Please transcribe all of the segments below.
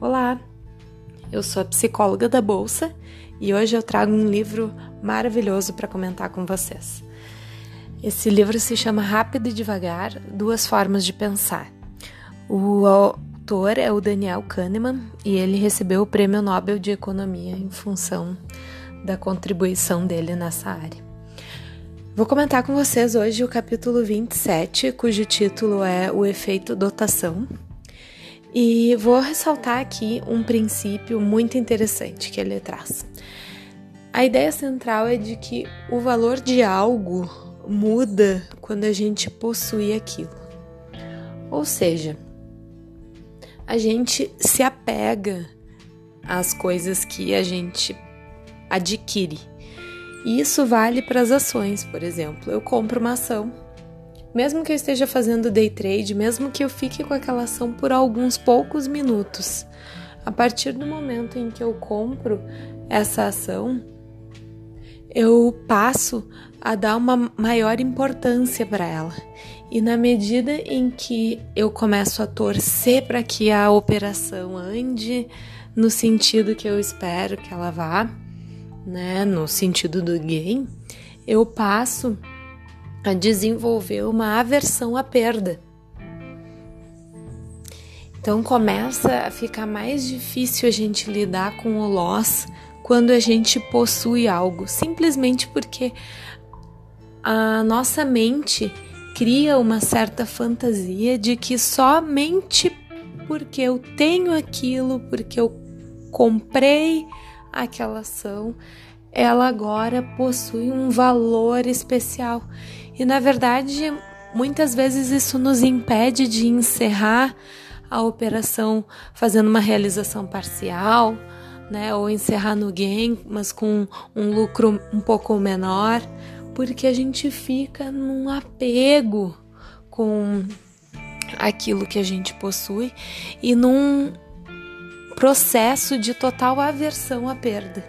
Olá, eu sou a psicóloga da Bolsa e hoje eu trago um livro maravilhoso para comentar com vocês. Esse livro se chama Rápido e Devagar Duas Formas de Pensar. O autor é o Daniel Kahneman e ele recebeu o Prêmio Nobel de Economia em função da contribuição dele nessa área. Vou comentar com vocês hoje o capítulo 27, cujo título é O Efeito Dotação e vou ressaltar aqui um princípio muito interessante que ele traz. A ideia central é de que o valor de algo muda quando a gente possui aquilo. Ou seja, a gente se apega às coisas que a gente adquire. E isso vale para as ações, por exemplo. Eu compro uma ação mesmo que eu esteja fazendo day trade, mesmo que eu fique com aquela ação por alguns poucos minutos, a partir do momento em que eu compro essa ação, eu passo a dar uma maior importância para ela. E na medida em que eu começo a torcer para que a operação ande no sentido que eu espero que ela vá, né, no sentido do gain, eu passo a desenvolver uma aversão à perda. Então começa a ficar mais difícil a gente lidar com o loss quando a gente possui algo, simplesmente porque a nossa mente cria uma certa fantasia de que somente porque eu tenho aquilo, porque eu comprei aquela ação, ela agora possui um valor especial. E na verdade, muitas vezes isso nos impede de encerrar a operação fazendo uma realização parcial, né, ou encerrar no gain, mas com um lucro um pouco menor, porque a gente fica num apego com aquilo que a gente possui e num processo de total aversão à perda.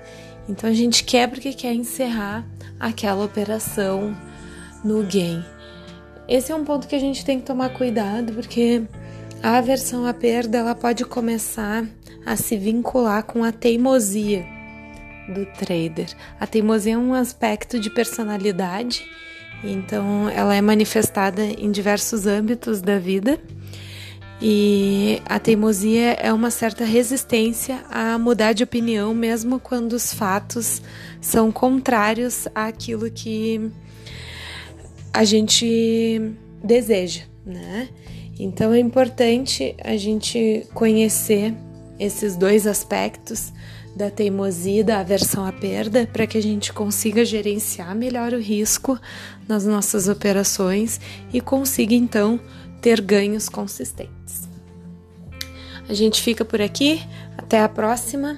Então a gente quer porque quer encerrar aquela operação no gain. Esse é um ponto que a gente tem que tomar cuidado, porque a aversão à perda ela pode começar a se vincular com a teimosia do trader. A teimosia é um aspecto de personalidade, então ela é manifestada em diversos âmbitos da vida. E a teimosia é uma certa resistência a mudar de opinião, mesmo quando os fatos são contrários àquilo que a gente deseja, né? Então é importante a gente conhecer esses dois aspectos da teimosia da aversão à perda para que a gente consiga gerenciar melhor o risco nas nossas operações e consiga então ter ganhos consistentes. A gente fica por aqui, até a próxima.